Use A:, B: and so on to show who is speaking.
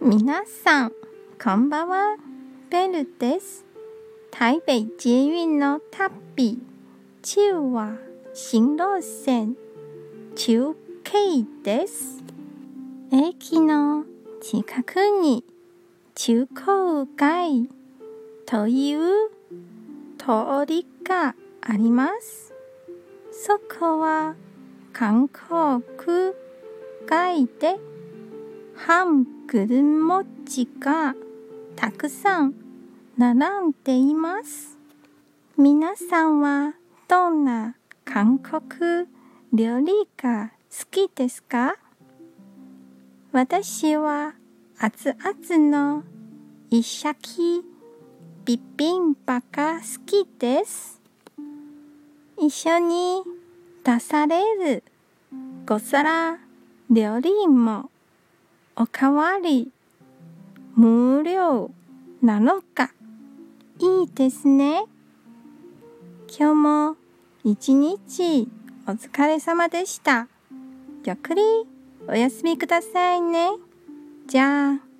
A: 皆さん、こんばんは。ベルです。台北捷運の旅、中は新路線、中継です。駅の近くに中高街という通りがあります。そこは韓国街でハングル文字がたくさん並んでいます。皆さんはどんな韓国料理が好きですか？私は熱々の一尺ビビンバが好きです。一緒に出されるご皿料理もおかわり無料なのかいいですね。今日も一日お疲れ様でした。ゆっくりお休みくださいね。じゃあ。